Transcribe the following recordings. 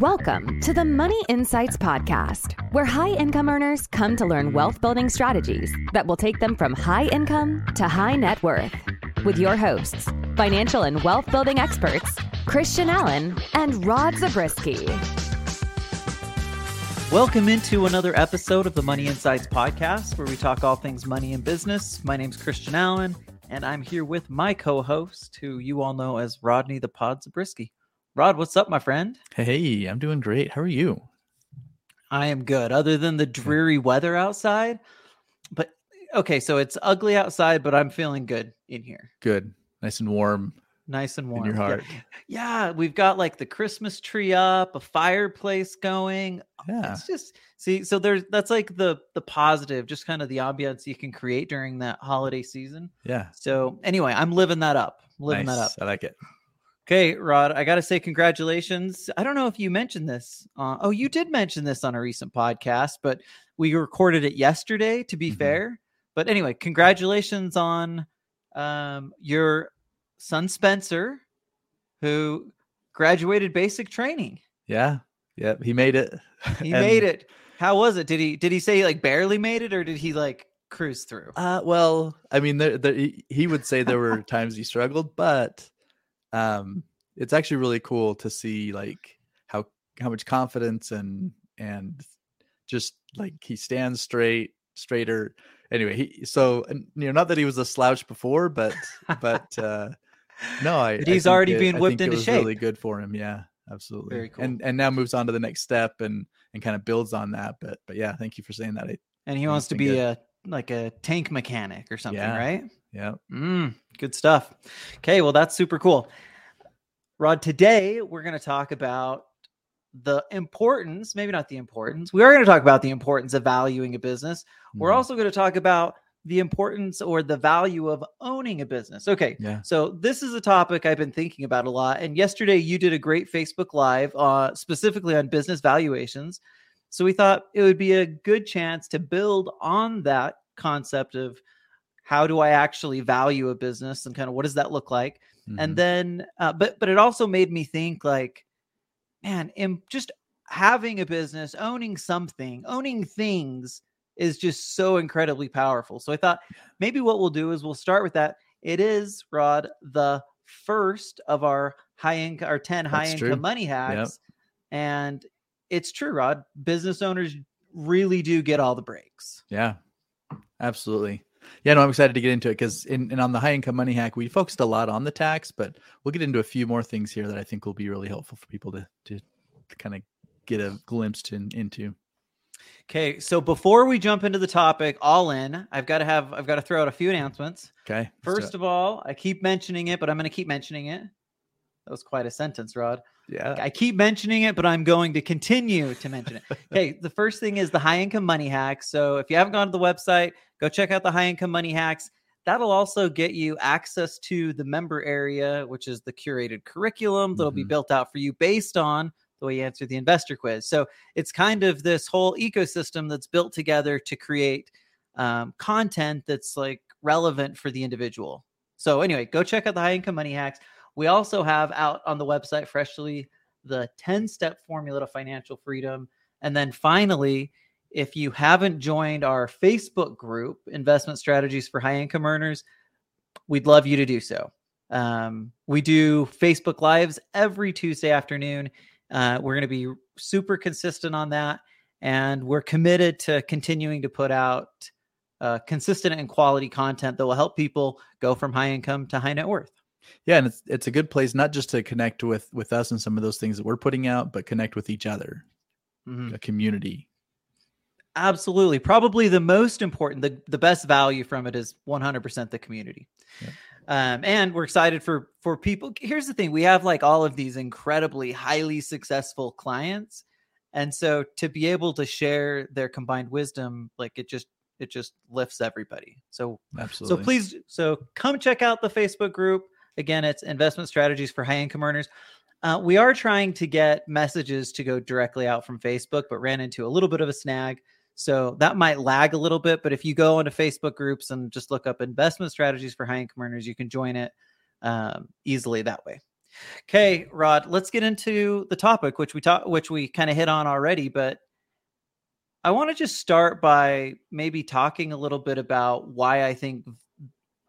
Welcome to the Money Insights Podcast, where high income earners come to learn wealth building strategies that will take them from high income to high net worth. With your hosts, financial and wealth building experts, Christian Allen and Rod Zabriskie. Welcome into another episode of the Money Insights Podcast, where we talk all things money and business. My name's Christian Allen, and I'm here with my co host, who you all know as Rodney the Pod Zabriskie. Rod, what's up, my friend? Hey, I'm doing great. How are you? I am good, other than the dreary weather outside. But okay, so it's ugly outside, but I'm feeling good in here. Good. Nice and warm. Nice and warm. In your heart. Yeah. yeah, we've got like the Christmas tree up, a fireplace going. Yeah. It's just see, so there's that's like the the positive, just kind of the ambiance you can create during that holiday season. Yeah. So anyway, I'm living that up. Living nice. that up. I like it. Okay, Rod, I got to say congratulations. I don't know if you mentioned this. Uh, oh, you did mention this on a recent podcast, but we recorded it yesterday, to be Mhm. fair. But anyway, congratulations on um, your son, Spencer, who graduated basic training. Yeah. Yep. He made it. He And, made it. How was it? Did he did he say he like barely made it or did he like cruise through? Uh, well, I mean, there, there, he- he would say there were times he struggled, but um, it's actually really cool to see like how how much confidence and and just like he stands straight, straighter. Anyway, he so and, you know not that he was a slouch before, but but uh, no, I But he's think already it- being I whipped into shape. Really good for him. Yeah, absolutely. Very cool. And and now moves on to the next step and and kind of builds on that. But but yeah, thank you for saying that. I, and he wants to be good. a like a tank mechanic or something, Yeah. right? Yeah. Mm, good stuff. Okay, well, that's super cool. Rod, today we're going to talk about the importance, maybe not the importance, we are going to talk about the importance of valuing a business. We're Mhm. also going to talk about the importance or the value of owning a business. Okay, yeah. so this is a topic I've been thinking about a lot. And yesterday you did a great Facebook Live uh, specifically on business valuations. So we thought it would be a good chance to build on that concept of how do I actually value a business and kind of what does that look like? And Mhm. then, uh, but but it also made me think like, man, in just having a business, owning something, owning things is just so incredibly powerful. So I thought maybe what we'll do is we'll start with that. It is Rod the first of our high income, our ten high That's income true. money hacks, and it's true, Rod. Business owners really do get all the breaks. Yeah, absolutely. Yeah, no, I'm excited to get into it because in, and on the high income money hack, we focused a lot on the tax, but we'll get into a few more things here that I think will be really helpful for people to to, kind of get a glimpse to, into. Okay, so before we jump into the topic, all in, I've got to have I've got to throw out a few announcements. Okay. First of all, I keep mentioning it, but I'm going to keep mentioning it. That was quite a sentence, Rod. yeah, I keep mentioning it, but I'm going to continue to mention it. Okay, the first thing is the high income money hack. So if you haven't gone to the website, go check out the high income money hacks. That'll also get you access to the member area, which is the curated curriculum that'll be Mhm. built out for you based on the way you answer the investor quiz. So it's kind of this whole ecosystem that's built together to create um, content that's like relevant for the individual. So anyway, go check out the high income money hacks. We also have out on the website freshly the 10 step formula to financial freedom. And then finally, if you haven't joined our Facebook group, Investment Strategies for High Income Earners, we'd love you to do so. Um, we do Facebook Lives every Tuesday afternoon. Uh, we're going to be super consistent on that. And we're committed to continuing to put out uh, consistent and quality content that will help people go from high income to high net worth. yeah, and it's it's a good place not just to connect with with us and some of those things that we're putting out, but connect with each other, Mhm. a community. Absolutely. Probably the most important, the, the best value from it is 100% the community. Yep. Um, and we're excited for for people. Here's the thing: we have like all of these incredibly highly successful clients, and so to be able to share their combined wisdom, like it just it just lifts everybody. So Absolutely. so please, so come check out the Facebook group. Again, it's investment strategies for high income earners. Uh, we are trying to get messages to go directly out from Facebook, but ran into a little bit of a snag. So that might lag a little bit, but if you go into Facebook groups and just look up investment strategies for high income earners, you can join it um, easily that way. Okay, Rod, let's get into the topic which we talked, which we kind of hit on already, but I want to just start by maybe talking a little bit about why I think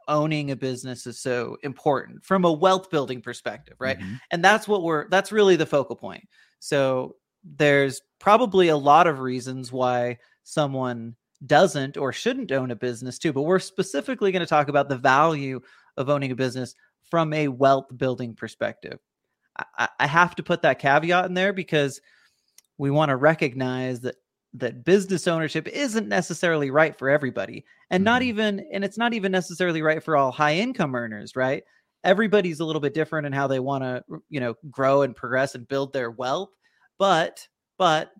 owning a business is so important from a wealth building perspective, right? Mm-hmm. And that's what we're that's really the focal point. So there's probably a lot of reasons why someone doesn't or shouldn't own a business too, but we're specifically going to talk about the value of owning a business from a wealth building perspective. I, I have to put that caveat in there because we want to recognize that that business ownership isn't necessarily right for everybody and not Mhm. even and it's not even necessarily right for all high income earners right everybody's a little bit different in how they want to you know grow and progress and build their wealth but but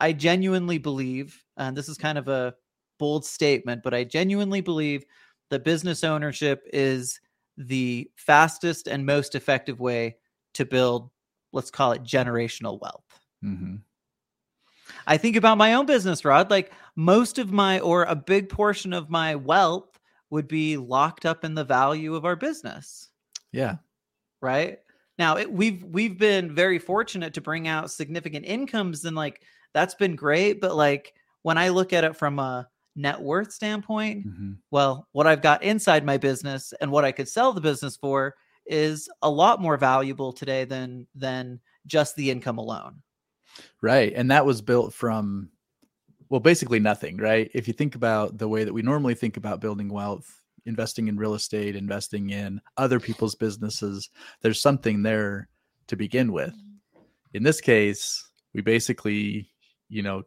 i genuinely believe and this is kind of a bold statement but i genuinely believe that business ownership is the fastest and most effective way to build let's call it generational wealth hmm I think about my own business, Rod. Like most of my, or a big portion of my wealth would be locked up in the value of our business, Yeah. right? Now it, we've we've been very fortunate to bring out significant incomes, and like that's been great. But like when I look at it from a net worth standpoint, hmm well, what I've got inside my business and what I could sell the business for is a lot more valuable today than than just the income alone. Right. And that was built from, well, basically nothing, right? If you think about the way that we normally think about building wealth, investing in real estate, investing in other people's businesses, there's something there to begin with. In this case, we basically, you know,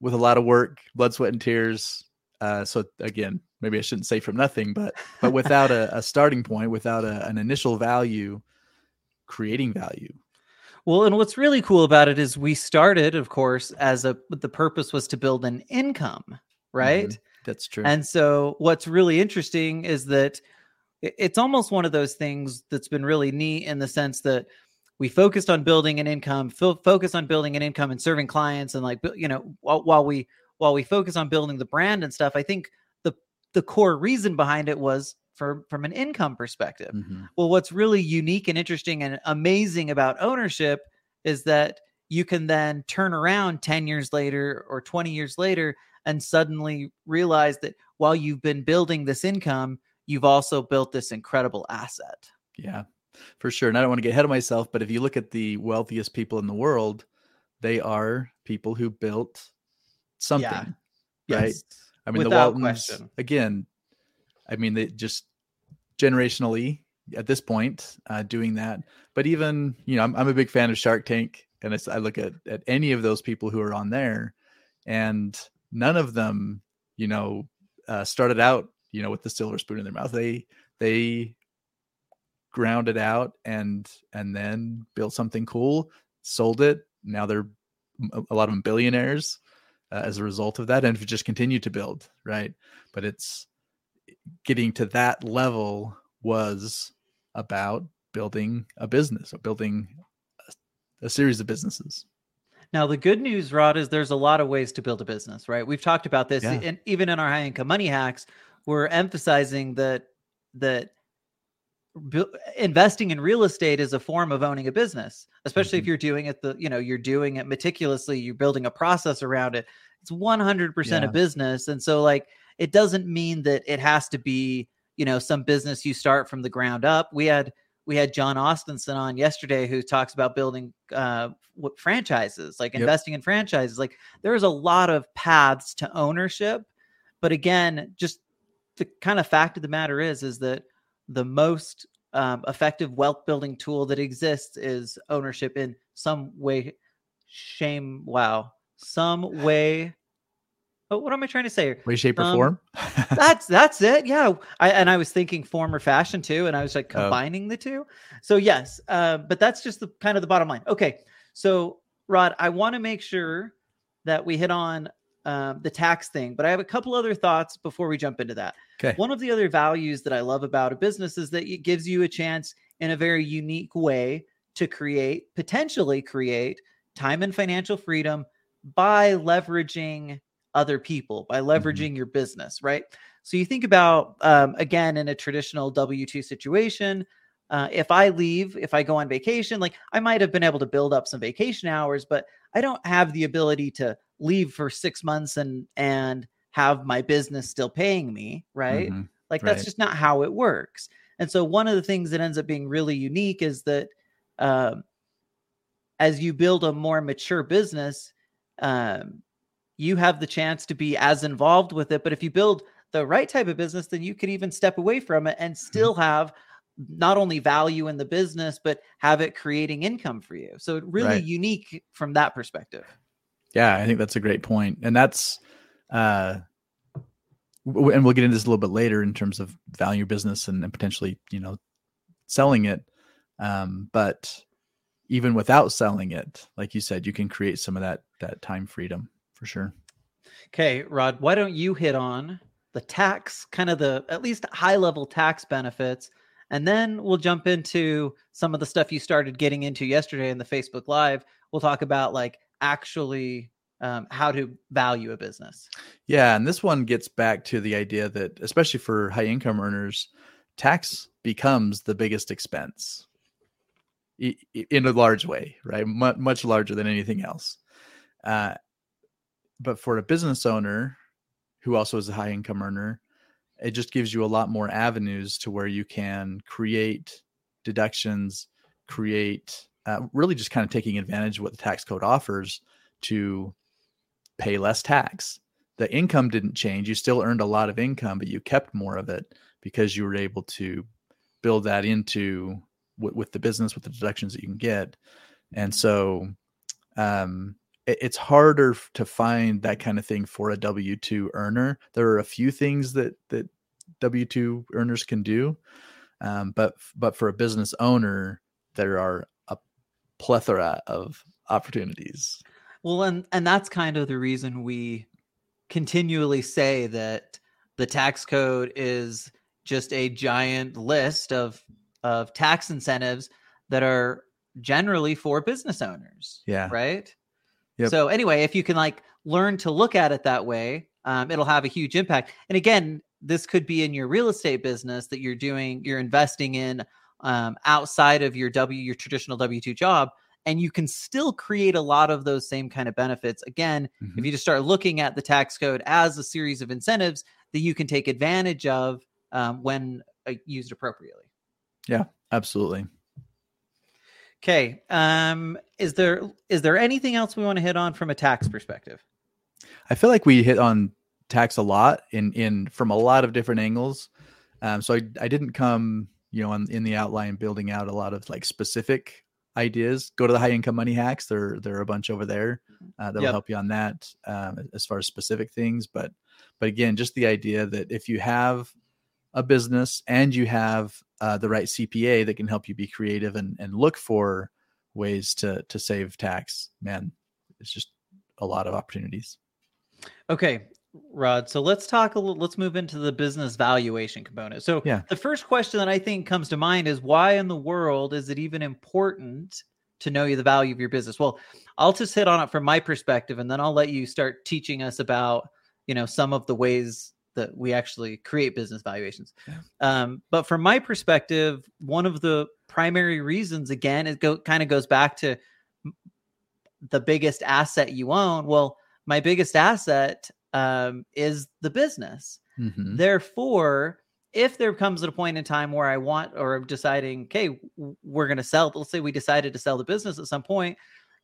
with a lot of work, blood, sweat, and tears. Uh, so again, maybe I shouldn't say from nothing, but but without a, a starting point, without a, an initial value, creating value. Well, and what's really cool about it is we started, of course, as a the purpose was to build an income, right? Mhm. That's true. And so what's really interesting is that it's almost one of those things that's been really neat in the sense that we focused on building an income, fo- focus on building an income and serving clients and like you know while, while we while we focus on building the brand and stuff, I think the the core reason behind it was for from an income perspective. Mhm. Well, what's really unique and interesting and amazing about ownership is that you can then turn around 10 years later or 20 years later and suddenly realize that while you've been building this income, you've also built this incredible asset. Yeah, for sure. And I don't want to get ahead of myself, but if you look at the wealthiest people in the world, they are people who built something. Right. Yes. I mean, the Waltons, question. again, I mean, they just generationally at this point uh, doing that. But even, you know, I'm, I'm a big fan of Shark Tank. And I look at, at any of those people who are on there, and none of them, you know, uh, started out, you know, with the silver spoon in their mouth. They, they ground it out and and then built something cool sold it now they're a lot of them billionaires uh, as a result of that and have just continued to build right but it's getting to that level was about building a business or building a, a series of businesses Now, the good news, Rod, is there's a lot of ways to build a business, right? We've talked about this, Yeah. and even in our high income money hacks, we're emphasizing that that investing in real estate is a form of owning a business, especially if Mhm. you're doing it the you know you're doing it meticulously, you're building a process around it. It's 100% Yeah. a business, and so like it doesn't mean that it has to be you know some business you start from the ground up. We had we had John Austinson on yesterday who talks about building uh, what franchises, like Yep. investing in franchises. Like there's a lot of paths to ownership, but again, just the kind of fact of the matter is, is that the most um, effective wealth building tool that exists is ownership in some way, shame, wow, some way. Oh, what am I trying to say? here? way shape or Um, form that's that's it yeah I, and i was thinking form or fashion too and i was like Oh. combining the two so yes uh, but that's just the kind of the bottom line okay so rod i want to make sure that we hit on um, the tax thing but i have a couple other thoughts before we jump into that. Okay. One of the other values that i love about a business is that it gives you a chance in a very unique way to create potentially create time and financial freedom by leveraging other people by leveraging your business right? So you think about um, again in a traditional w2 situation uh, if I leave, if I go on vacation, like I might have been able to build up some vacation hours, but I don't have the ability to leave for six months and and have my business still paying me, right? Mm-hmm. Like that's Right. just not how it works. And so one of the things that ends up being really unique is that um, as you build a more mature business, um, you have the chance to be as involved with it. But if you build the right type of business, then you could even step away from it and still have not only value in the business, but have it creating income for you. So really Right. unique from that perspective. Yeah, I think that's a great point, and that's, uh, and we'll get into this a little bit later in terms of value business and, and potentially, you know, selling it. Um, but even without selling it, like you said, you can create some of that that time freedom for sure. Okay, Rod, why don't you hit on the tax, kind of the at least high level tax benefits, and then we'll jump into some of the stuff you started getting into yesterday in the Facebook Live. We'll talk about like actually um, how to value a business. Yeah, and this one gets back to the idea that, especially for high income earners, tax becomes the biggest expense in a large way, right? Much, much larger than anything else. Uh, but for a business owner who also is a high income earner, it just gives you a lot more avenues to where you can create deductions, create uh, really just kind of taking advantage of what the tax code offers to pay less tax. The income didn't change. You still earned a lot of income, but you kept more of it because you were able to build that into with, with the business with the deductions that you can get. And so um, it, it's harder to find that kind of thing for a W two earner. There are a few things that that W two earners can do, um, but but for a business owner, there are plethora of opportunities. Well, and and that's kind of the reason we continually say that the tax code is just a giant list of of tax incentives that are generally for business owners. Yeah. Right. Yep. So anyway, if you can like learn to look at it that way, um, it'll have a huge impact. And again, this could be in your real estate business that you're doing, you're investing in um, outside of your W, your traditional W two job, and you can still create a lot of those same kind of benefits. Again, Mhm. if you just start looking at the tax code as a series of incentives that you can take advantage of um, when uh, used appropriately. Yeah, absolutely. Okay. Um, is there is there anything else we want to hit on from a tax perspective? I feel like we hit on tax a lot in in from a lot of different angles. Um, so I I didn't come you know in, in the outline building out a lot of like specific ideas. Go to the high income money hacks. There there are a bunch over there uh, that'll Yep. help you on that um, as far as specific things. But but again, just the idea that if you have a business and you have uh, the right CPA that can help you be creative and and look for ways to to save tax, man, it's just a lot of opportunities. Okay, Rod. So let's talk a little. Let's move into the business valuation component. So Yeah. the first question that I think comes to mind is why in the world is it even important to know the value of your business? Well, I'll just hit on it from my perspective, and then I'll let you start teaching us about you know some of the ways that we actually create business valuations. Yeah. Um, but from my perspective, one of the primary reasons, again, it go kind of goes back to the biggest asset you own. Well, my biggest asset um, is the business. Mhm. Therefore, if there comes a point in time where I want or I'm deciding, okay, we're going to sell, let's say we decided to sell the business at some point,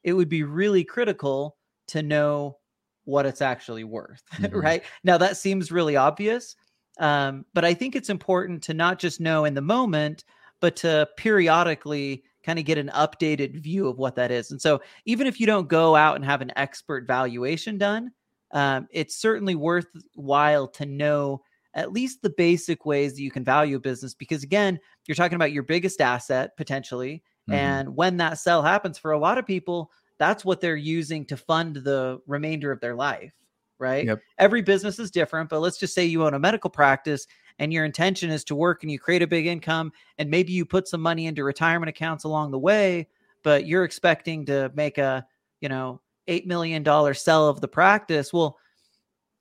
it would be really critical to know what it's actually worth, Mhm. right? Now, that seems really obvious, um, but I think it's important to not just know in the moment, but to periodically kind of get an updated view of what that is. And so, even if you don't go out and have an expert valuation done, um, it's certainly worthwhile to know at least the basic ways that you can value a business because again you're talking about your biggest asset potentially Mhm. and when that sell happens for a lot of people that's what they're using to fund the remainder of their life right Yep. every business is different but let's just say you own a medical practice and your intention is to work and you create a big income and maybe you put some money into retirement accounts along the way but you're expecting to make a you know eight million dollar sell of the practice well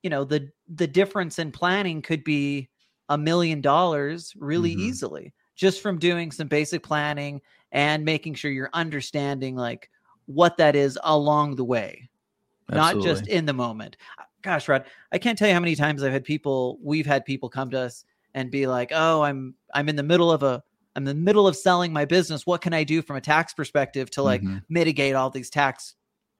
you know the the difference in planning could be a million dollars really Mhm. easily just from doing some basic planning and making sure you're understanding like what that is along the way, not just in the moment. Gosh, Rod, I can't tell you how many times I've had people, we've had people come to us and be like, "Oh, I'm I'm in the middle of a I'm in the middle of selling my business. What can I do from a tax perspective to like Mhm. mitigate all these tax,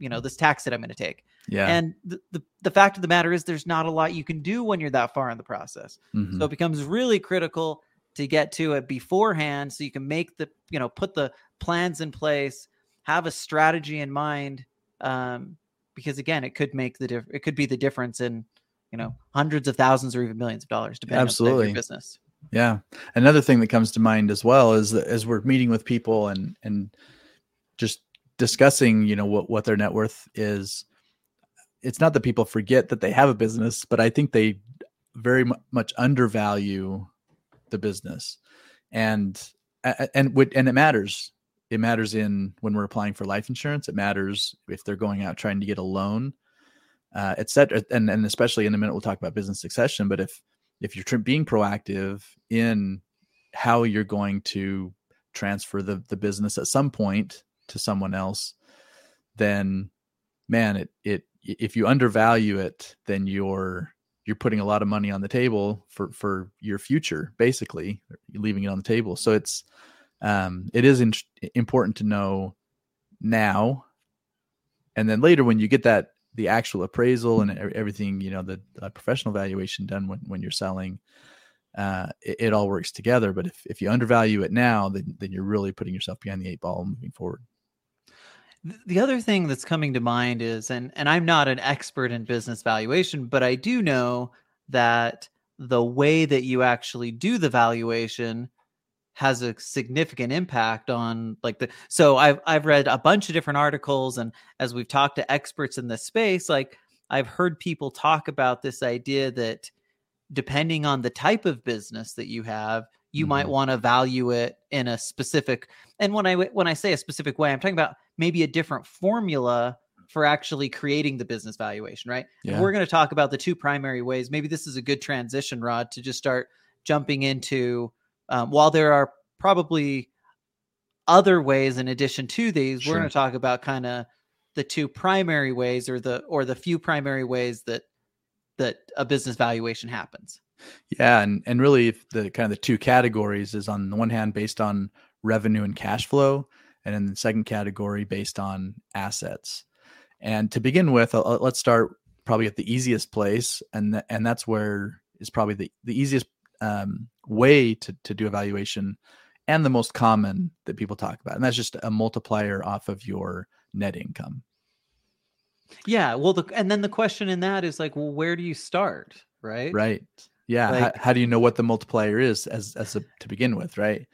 you know, this tax that I'm going to take?" yeah. And the, the the fact of the matter is there's not a lot you can do when you're that far in the process. Mhm. So it becomes really critical to get to it beforehand so you can make the, you know, put the plans in place, have a strategy in mind. Um, because again, it could make the diff- it could be the difference in, you know, hundreds of thousands or even millions of dollars depending on the type of Absolutely. your business. Yeah. Another thing that comes to mind as well is that as we're meeting with people and and just discussing, you know, what what their net worth is, it's not that people forget that they have a business, but I think they very mu- much undervalue the business. And and would and it matters. It matters in when we're applying for life insurance. It matters if they're going out trying to get a loan, uh, et cetera. And and especially in a minute, we'll talk about business succession. But if if you're being proactive in how you're going to transfer the the business at some point to someone else, then man, it it if you undervalue it, then you're you're putting a lot of money on the table for for your future, basically, leaving it on the table. So it's um, it is in, important to know now, and then later when you get that the actual appraisal and everything, you know, the, uh professional valuation done when when you're selling, uh, it, it all works together. But if if you undervalue it now, then then you're really putting yourself behind the eight ball moving forward. Th- The other thing that's coming to mind is, and and I'm not an expert in business valuation, but I do know that the way that you actually do the valuation has a significant impact on like the so I've I've read a bunch of different articles and as we've talked to experts in this space, like I've heard people talk about this idea that depending on the type of business that you have, you might Mhm. want to value it in a specific and when I when I say a specific way, I'm talking about maybe a different formula for actually creating the business valuation, right? Yeah. we're going to talk about the two primary ways. Maybe this is a good transition, Rod, to just start jumping into. Um, while there are probably other ways in addition to these, we're going to talk about kind of the two primary ways, or the or the few primary ways that that a business valuation happens. Yeah, and and really, the kind of the two categories is on the one hand based on revenue and cash flow, and in the second category based on assets. And to begin with, uh, let's start probably at the easiest place, and th- and that's where is probably the the easiest um, way to to do evaluation, and the most common that people talk about, and that's just a multiplier off of your net income. Yeah, well, the, and then the question in that is like, well, where do you start, right? right yeah Like- how, how do you know what the multiplier is as as a, to begin with right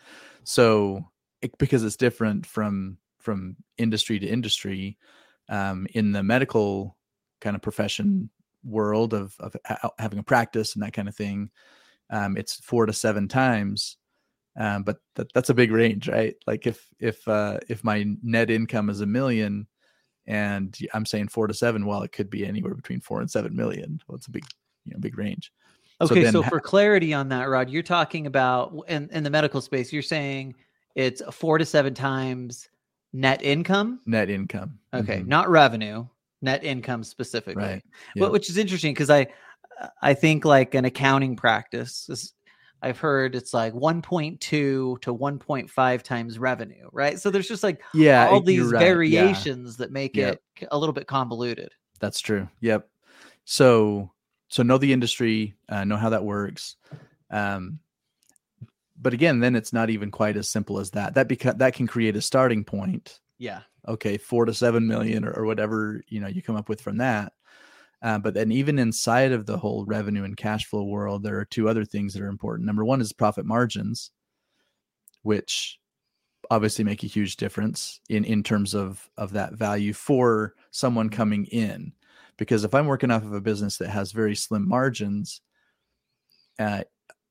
so it, because it's different from from industry to industry um in the medical kind of profession world of of ha- having a practice and that kind of thing um it's four to seven times um but that, that's a big range right? Like if if uh if my net income is a million and i'm saying four to seven well it could be anywhere between four and seven million. Well it's a big you know big range. Okay, so, ha- for clarity on that, Rod, you're talking about in, in the medical space, you're saying it's four to seven times net income. net income. Okay, Mhm. not revenue, net income specifically. Right. Yeah. Which is interesting because I, I think like an accounting practice is, I've heard it's like 1.2 to 1.5 times revenue, right? So there's just like Yeah. all these right, yeah, variations that make Yep. it a little bit convoluted. that's true. Yep. So so know the industry, uh, know how that works. Um, but again, then it's not even quite as simple as that. That beca- that can create a starting point. Yeah. Okay, four to seven million or, or whatever you know you come up with from that. Uh, but then even inside of the whole revenue and cash flow world, there are two other things that are important. Number one is profit margins, which obviously make a huge difference in in terms of of that value for someone coming in because if i'm working off of a business that has very slim margins uh,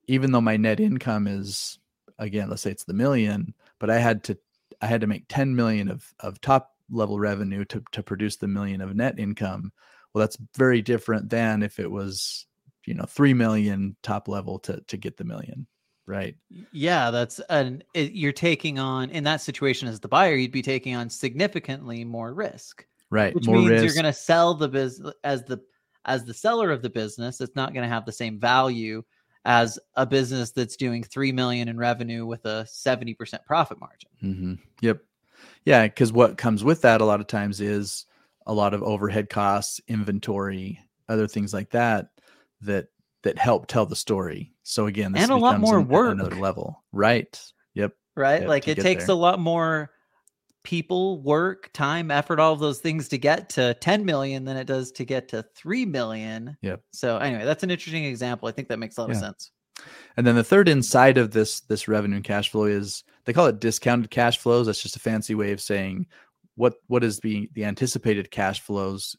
even though my net income is again let's say it's the million but i had to i had to make 10 million of of top level revenue to to produce the million of net income well that's very different than if it was you know 3 million top level to to get the million right? Yeah, that's an it, you're taking on in that situation as the buyer, you'd be taking on significantly more risk, Right. which More means risk. you're going to sell the business as the as the seller of the business. It's not going to have the same value as a business that's doing three million in revenue with a seventy percent profit margin. hmm Yep. Yeah, because what comes with that a lot of times is a lot of overhead costs, inventory, other things like that that that help tell the story. So again, this And a lot more an- work. another level. Right. Yep. right? Yep, like it takes there. a lot more people, work, time, effort, all of those things to get to 10 million than it does to get to 3 million. Yep. So anyway, that's an interesting example. I think that makes a lot of sense. And then the third inside of this this revenue and cash flow is they call it discounted cash flows. That's just a fancy way of saying what what is the the anticipated cash flows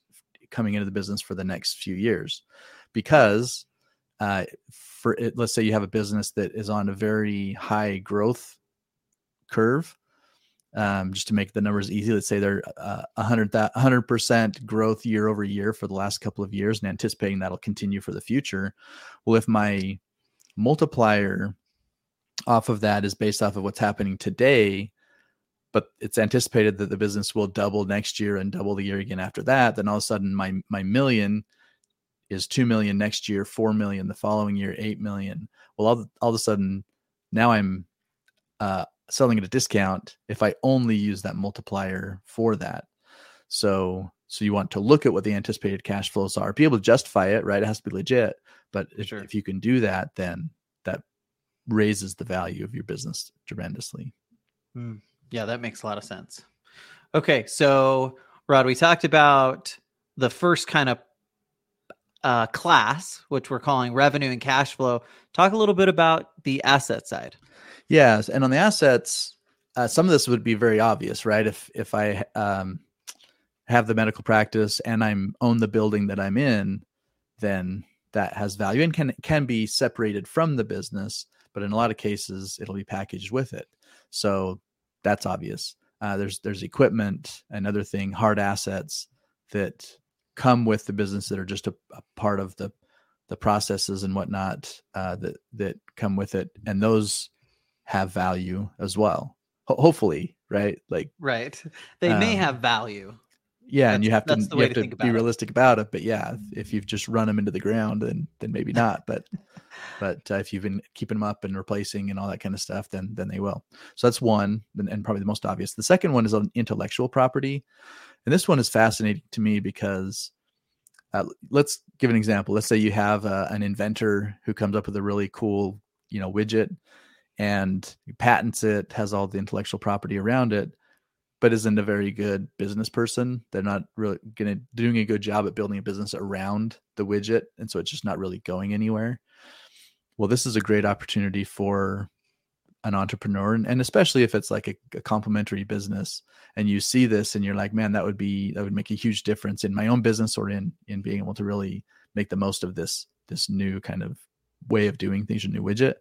coming into the business for the next few years. Because uh, for it, let's say you have a business that is on a very high growth curve. Um, just to make the numbers easy, let's say they're uh, 100 percent growth year over year for the last couple of years, and anticipating that'll continue for the future. Well, if my multiplier off of that is based off of what's happening today, but it's anticipated that the business will double next year and double the year again after that, then all of a sudden my my million is two million next year, four million the following year, eight million. Well, all, all of a sudden now I'm uh, selling at a discount if I only use that multiplier for that. So so you want to look at what the anticipated cash flows are, be able to justify it, right? It has to be legit. But if, Sure. if you can do that, then that raises the value of your business tremendously. Yeah, that makes a lot of sense. Okay, so Rod, we talked about the first kind of uh, class, which we're calling revenue and cash flow. Talk a little bit about the asset side. Yes, and on the assets, uh, some of this would be very obvious, right? If if I um, have the medical practice and I'm own the building that I'm in, then that has value and can can be separated from the business. But in a lot of cases, it'll be packaged with it. So that's obvious. Uh, there's there's equipment, another thing, hard assets that come with the business that are just a, a part of the the processes and whatnot uh, that that come with it, and those have value as well. Ho- hopefully, right? Like, Right. They may Um, have value. yeah, and you have to That's- that's you have to to be it. realistic about it. But yeah, if you've just run them into the ground, then then maybe not. But but uh, if you've been keeping them up and replacing and all that kind of stuff, then then they will. So that's one, and, and probably the most obvious. The second one is on intellectual property, and this one is fascinating to me because uh, let's give an example. Let's say you have uh, an inventor who comes up with a really cool, you know, widget, and patents it, has all the intellectual property around it, but isn't a very good business person. They're not really gonna doing a good job at building a business around the widget, and so it's just not really going anywhere. Well, this is a great opportunity for an entrepreneur, and, and especially if it's like a, a complementary business, and you see this, and you're like, man, that would be that would make a huge difference in my own business or in in being able to really make the most of this this new kind of way of doing things, a new widget.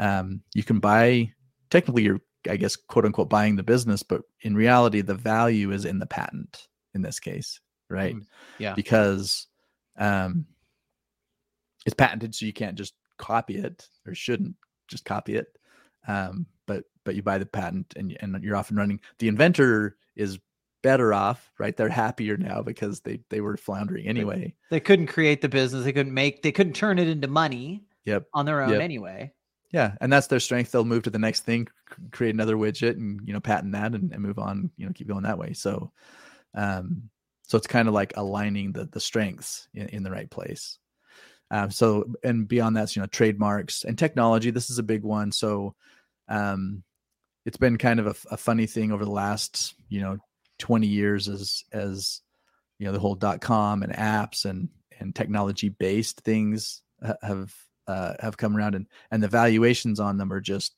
Um, you can buy technically you're I guess quote unquote buying the business, but in reality, the value is in the patent in this case, right? Mm, yeah. Because um, it's patented, so you can't just copy it or shouldn't just copy it. Um, but but you buy the patent and and you're off and running. The inventor is better off, right? They're happier now because they they were floundering anyway. They couldn't create the business. They couldn't make. They couldn't turn it into money Yep. on their own Yep. anyway. Yeah, and that's their strength. They'll move to the next thing, create another widget, and you know, patent that, and, and move on. You know, keep going that way. So, um, so it's kind of like aligning the the strengths in, in the right place. Um, so, and beyond that, you know, trademarks and technology. This is a big one. So, um, it's been kind of a, a funny thing over the last, you know, twenty years as as you know the whole dot com and apps and and technology based things have uh, have come around and and the valuations on them are just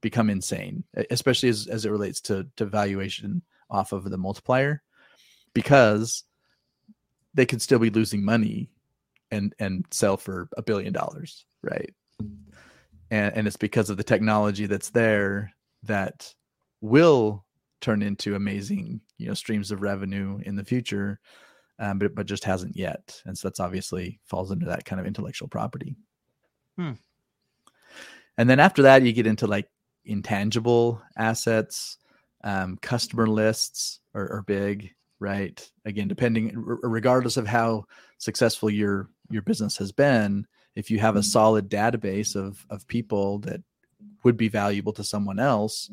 become insane especially as, as it relates to to valuation off of the multiplier because they could still be losing money and and sell for a billion dollars right? And and it's because of the technology that's there that will turn into amazing you know streams of revenue in the future um, but but just hasn't yet. And so that's obviously falls into that kind of intellectual property and then after that you get into like intangible assets um, customer lists are, are big right? Again depending r- regardless of how successful your your business has been if you have a solid database of of people that would be valuable to someone else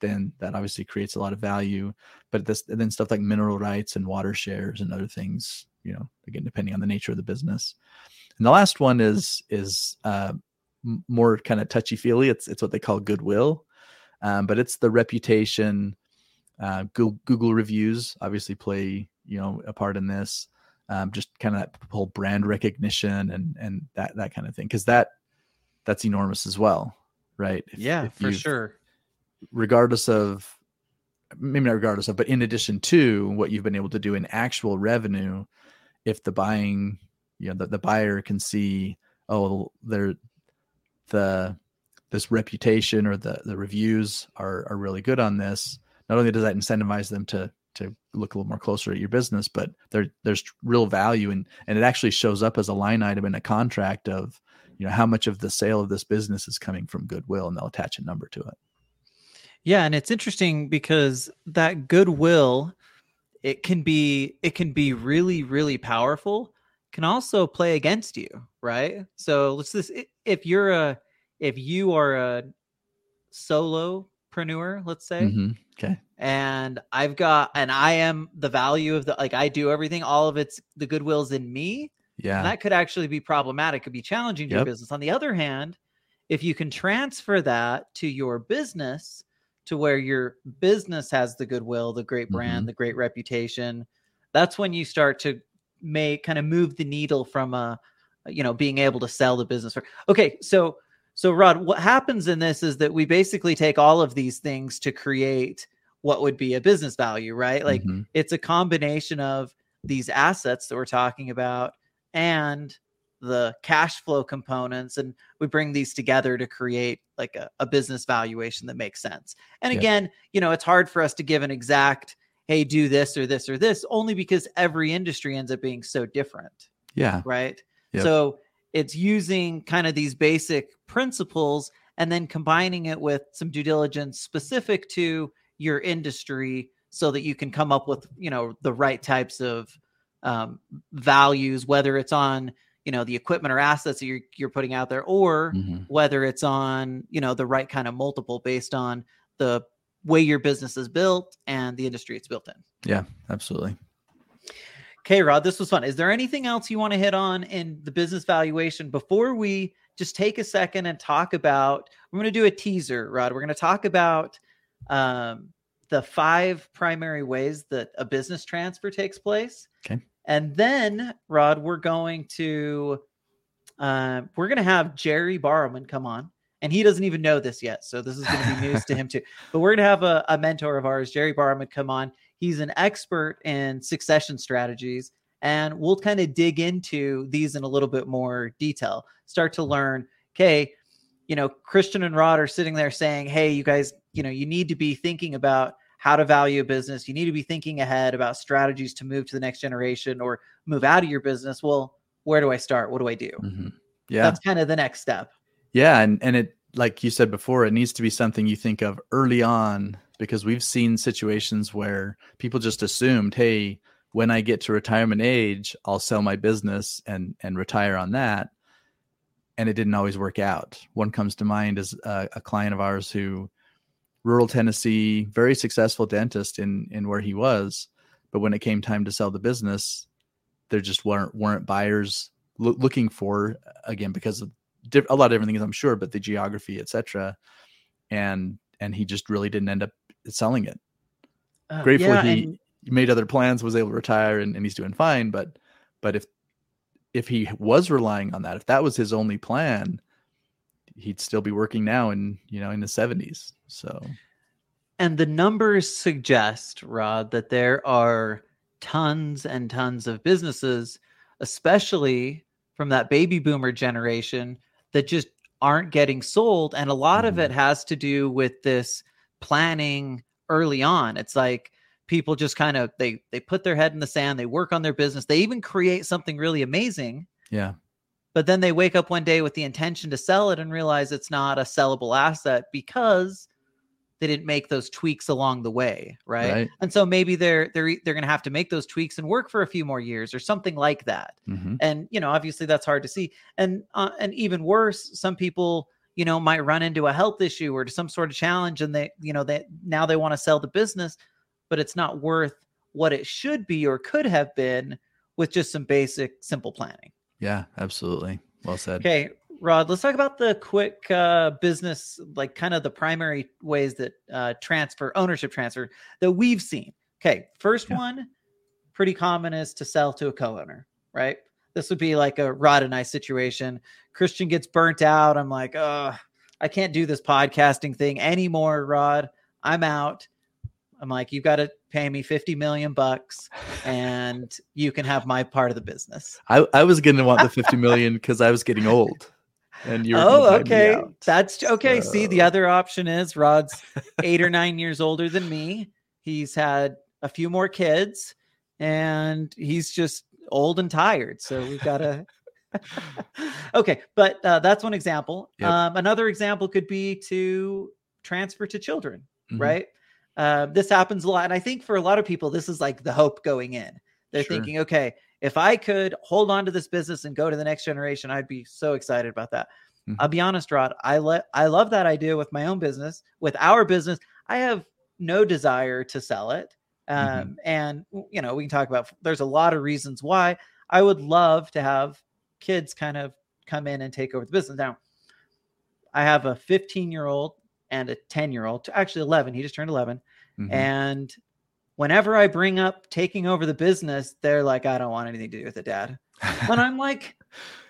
then that obviously creates a lot of value. But this and then stuff like mineral rights and water shares and other things you know again depending on the nature of the business and the last one is is uh, more kind of touchy feely it's it's what they call goodwill. Um, but it's the reputation uh, Google, Google reviews obviously play you know a part in this. Um, just kind of that whole brand recognition and and that that kind of thing. Because that that's enormous as well right? If, yeah if for sure. regardless of maybe not regardless of but in addition to what you've been able to do in actual revenue if the buying you know the, the buyer can see oh they're the this reputation or the the reviews are are really good on this not only does that incentivize them to to look a little more closer at your business, but there there's real value and and it actually shows up as a line item in a contract of you know how much of the sale of this business is coming from goodwill and they'll attach a number to it. Yeah, and it's interesting because that goodwill it can be it can be really really powerful can also play against you, right? So let's this if you're a if you are a solopreneur, let's say, mm-hmm. okay, and I've got and I am the value of the like I do everything, all of it's the goodwill's in me. Yeah. that could actually be problematic, could be challenging to yep. your business. On the other hand, if you can transfer that to your business to where your business has the goodwill, the great brand, mm-hmm. the great reputation, that's when you start to make kind of move the needle from a you know being able to sell the business. Okay, so so Rod, what happens in this is that we basically take all of these things to create what would be a business value, right? Like mm-hmm. it's a combination of these assets that we're talking about and the cash flow components and we bring these together to create like a, a business valuation that makes sense and again you know it's hard for us to give an exact hey do this or this or this only because every industry ends up being so different yeah right yep. so it's using kind of these basic principles and then combining it with some due diligence specific to your industry so that you can come up with you know the right types of um, values whether it's on you know the equipment or assets that you're, you're putting out there or mm-hmm. whether it's on you know the right kind of multiple based on the way your business is built and the industry it's built in. Yeah absolutely. Okay rod this was fun. Is there anything else you want to hit on in the business valuation before we just take a second and talk about we're going to do a teaser rod. We're going to talk about um, the five primary ways that a business transfer takes place. Okay. And then, Rod, we're going to uh, we're going to have Jerry Barrowman come on, and he doesn't even know this yet, so this is going to be news to him too. But we're going to have a, a mentor of ours, Jerry Barrowman, come on. He's an expert in succession strategies, and we'll kind of dig into these in a little bit more detail. Start to learn, okay, you know, Christian and Rod are sitting there saying, "Hey, you guys, you know, you need to be thinking about how to value a business. You need to be thinking ahead about strategies to move to the next generation or move out of your business. Well, where do I start? What do I do? Mm-hmm. Yeah. That's kind of the next step. Yeah. And, and it, like you said before, it needs to be something you think of early on because we've seen situations where people just assumed, hey, when I get to retirement age, I'll sell my business and and retire on that. And it didn't always work out. One comes to mind is a, a client of ours who rural Tennessee, very successful dentist in in where he was, but when it came time to sell the business, there just weren't weren't buyers lo- looking for again because of diff- a lot of different things, I'm sure, but the geography, etc. And and he just really didn't end up selling it. Uh, Gratefully, yeah, he and- made other plans, was able to retire, and, and he's doing fine. But but if if he was relying on that, if that was his only plan, he'd still be working now in you know in the 70s so and the numbers suggest rod that there are tons and tons of businesses especially from that baby boomer generation that just aren't getting sold and a lot mm-hmm. of it mm-hmm. has to do with this planning early on it's like people just kind of they they put their head in the sand they work on their business they even create something really amazing yeah but then they wake up one day with the intention to sell it and realize it's not a sellable asset because they didn't make those tweaks along the way, right? Right. And so maybe they're they're they're going to have to make those tweaks and work for a few more years or something like that. Mhm. And you know, obviously that's hard to see. And uh, and even worse, some people you know might run into a health issue or some sort of challenge, and they you know that now they want to sell the business, but it's not worth what it should be or could have been with just some basic simple planning. Yeah, absolutely. Well said. Okay, Rod, let's talk about the quick uh, business, like kind of the primary ways that uh, transfer, ownership transfer that we've seen. Okay, first Yeah. one, pretty common is to sell to a co owner, right? This would be like a Rod and I situation. Christian gets burnt out. I'm like, oh, I can't do this podcasting thing anymore, Rod. I'm out. I'm like, you've got to pay me 50 million bucks and you can have my part of the business. I, I was going to want the 50 million because I was getting old. And you oh, okay. That's okay. See, the other option is Rod's eight or nine years older than me. He's had a few more kids and he's just old and tired. So we've got to. okay. But uh, that's one example. Yep. Um, another example could be to transfer to children, Mhm. right? Uh, this happens a lot. And I think for a lot of people, this is like the hope going in. They're Sure. thinking, okay, if I could hold on to this business and go to the next generation, I'd be so excited about that. Mhm. I'll be honest, Rod. I let I love that idea with my own business, with our business. I have no desire to sell it. Um, Mhm. and you know, we can talk about there's a lot of reasons why I would love to have kids kind of come in and take over the business. Now, I have a 15 year old and a 10 year old, actually 11. He just turned 11. Mhm. And whenever I bring up taking over the business, they're like, I don't want anything to do with it, dad. And I'm like,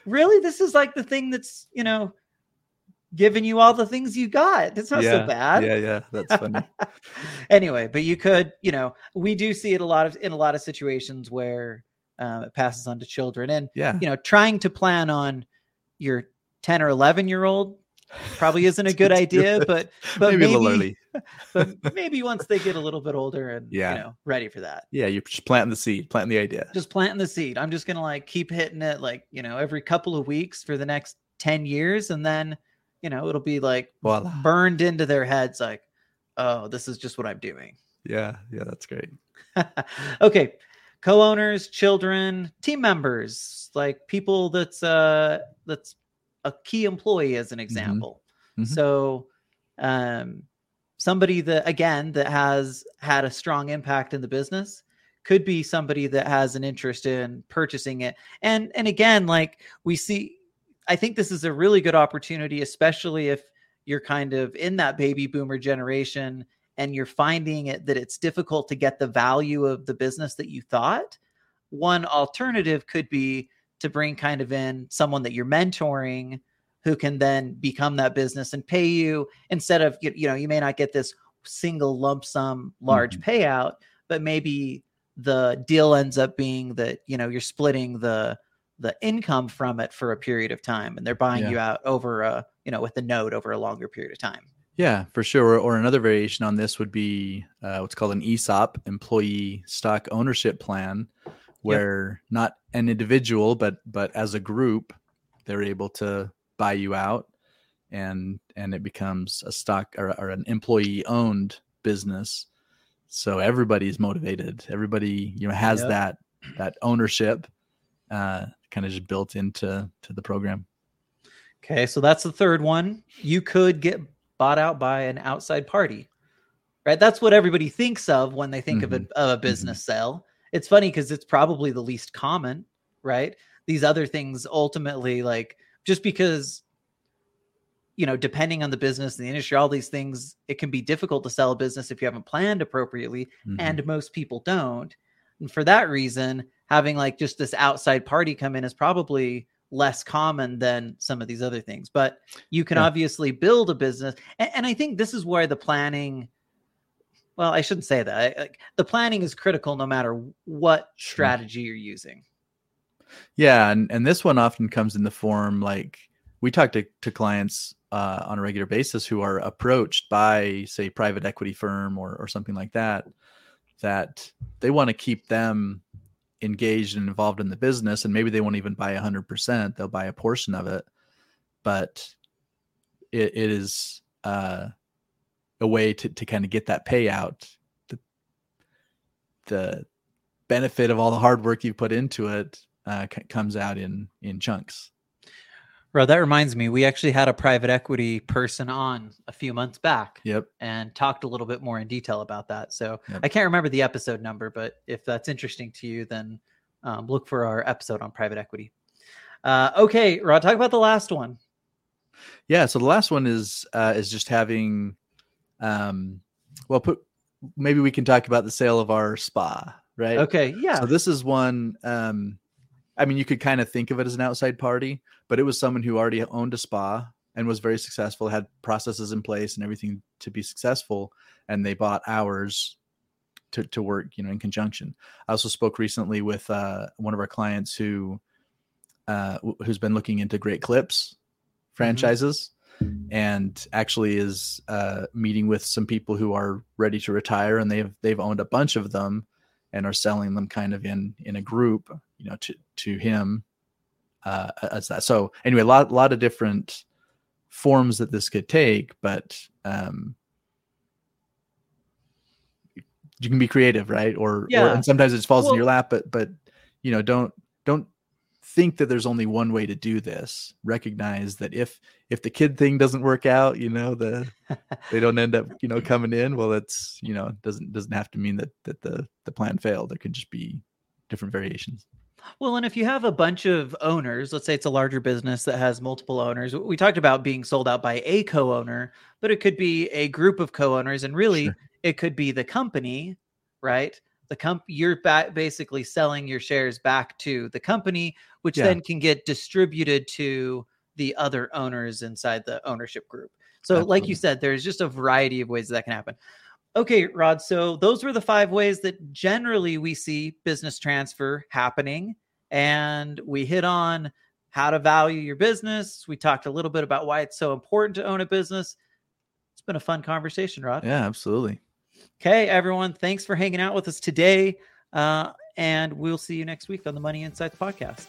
really? This is like the thing that's, you know, giving you all the things you got. It's not yeah, so bad. Yeah, yeah. That's funny. anyway, but you could, you know, we do see it a lot of in a lot of situations where um, it passes on to children, and Yeah. you know, trying to plan on your ten or eleven year old probably isn't a good idea, but but maybe, a little maybe- early. but maybe once they get a little bit older and Yeah. you know ready for that. Yeah, you're just planting the seed, planting the idea. Just planting the seed. I'm just gonna like keep hitting it like you know every couple of weeks for the next ten years, and then you know it'll be like Voila. burned into their heads like, oh, this is just what I'm doing. Yeah, yeah, that's great. okay co-owners children team members like people that's uh that's a key employee as an example. Mhm. so um somebody that again that has had a strong impact in the business could be somebody that has an interest in purchasing it. And and again like we see i think this is a really good opportunity especially if you're kind of in that baby boomer generation and you're finding it that it's difficult to get the value of the business that you thought. One alternative could be to bring kind of in someone that you're mentoring who can then become that business and pay you instead of you you know you may not get this single lump sum large payout but maybe the deal ends up being that you know you're splitting the the income from it for a period of time and they're buying Yeah. you out over a you know with the note over a longer period of time Yeah, for sure. Or, or another variation on this would be uh, what's called an ESOP, employee stock ownership plan, where not an individual, but but as a group, they're able to buy you out, and and it becomes a stock or, or an employee owned business. So everybody's motivated. Everybody you know has Yep. that that ownership, uh, kind of just built into to the program. Okay, so that's the third one. You could get bought out by an outside party, right? That's what everybody thinks of when they think of, a, of a business sale. It's funny because it's probably the least common, right? These other things ultimately, like just because, you know, depending on the business and the industry, all these things, it can be difficult to sell a business if you haven't planned appropriately Mhm. and most people don't. And for that reason, having like just this outside party come in is probably less common than some of these other things. But you can Yeah. obviously build a business, and, and I think this is where the planning. Well, I shouldn't say that. I- like, the planning is critical no matter what strategy you're using. Yeah, and and this one often comes in the form like we talk to to clients uh, on a regular basis who are approached by say private equity firm or or something like that that they want to keep them engaged and involved in the business and maybe they won't even buy 100% they'll buy a portion of it but it, it is uh, a way to, to kind of get that payout the, the benefit of all the hard work you put into it uh, c- comes out in in chunks Bro, that reminds me, we actually had a private equity person on a few months back yep and talked a little bit more in detail about that. So Yep. I can't remember the episode number, but if that's interesting to you, then um, look for our episode on private equity. Uh, okay, Rod, talk about the last one. Yeah. So the last one is uh, is just having, um, well, put maybe we can talk about the sale of our spa, right? Okay, yeah. So this is one. Um, I mean, you could kind of think of it as an outside party, but it was someone who already owned a spa and was very successful, had processes in place and everything to be successful, and they bought ours to to work, you know, in conjunction. I also spoke recently with uh, one of our clients who uh, who's been looking into Great Clips franchises and actually is uh, meeting with some people who are ready to retire and they've they've owned a bunch of them and are selling them kind of in in a group you know to to him uh as that. So anyway a lot lot of different forms that this could take but um you can be creative right? Or, or and sometimes it falls Well- in your lap but but you know don't don't think that there's only one way to do this recognize that if if the kid thing doesn't work out you know the they don't end up you know coming in well that's you know doesn't doesn't have to mean that that the the plan failed there could just be different variations Well, and if you have a bunch of owners, let's say it's a larger business that has multiple owners, we talked about being sold out by a co owner, but it could be a group of co owners. And really, Sure. it could be the company, right? The comp you're ba- basically selling your shares back to the company, which Yeah. then can get distributed to the other owners inside the ownership group. So, like you said, there's just a variety of ways that can happen. Okay, Rod. So those were the five ways that generally we see business transfer happening. And we hit on how to value your business. We talked a little bit about why it's so important to own a business. It's been a fun conversation, Rod. yeah absolutely Okay, everyone. Thanks for hanging out with us today. Uh, and we'll see you next week on the Money Insights podcast.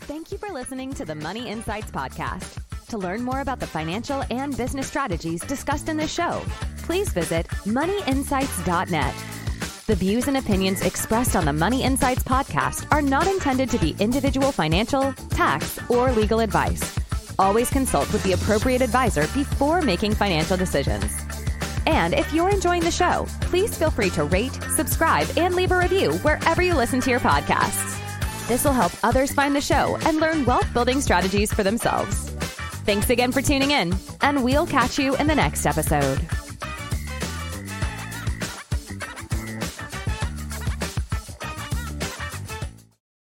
Thank you for listening to the Money Insights Podcast. To learn more about the financial and business strategies discussed in this show, please visit moneyinsights.net. The views and opinions expressed on the Money Insights Podcast are not intended to be individual financial, tax, or legal advice. Always consult with the appropriate advisor before making financial decisions. And if you're enjoying the show, please feel free to rate, subscribe, and leave a review wherever you listen to your podcasts. This will help others find the show and learn wealth building strategies for themselves. Thanks again for tuning in, and we'll catch you in the next episode.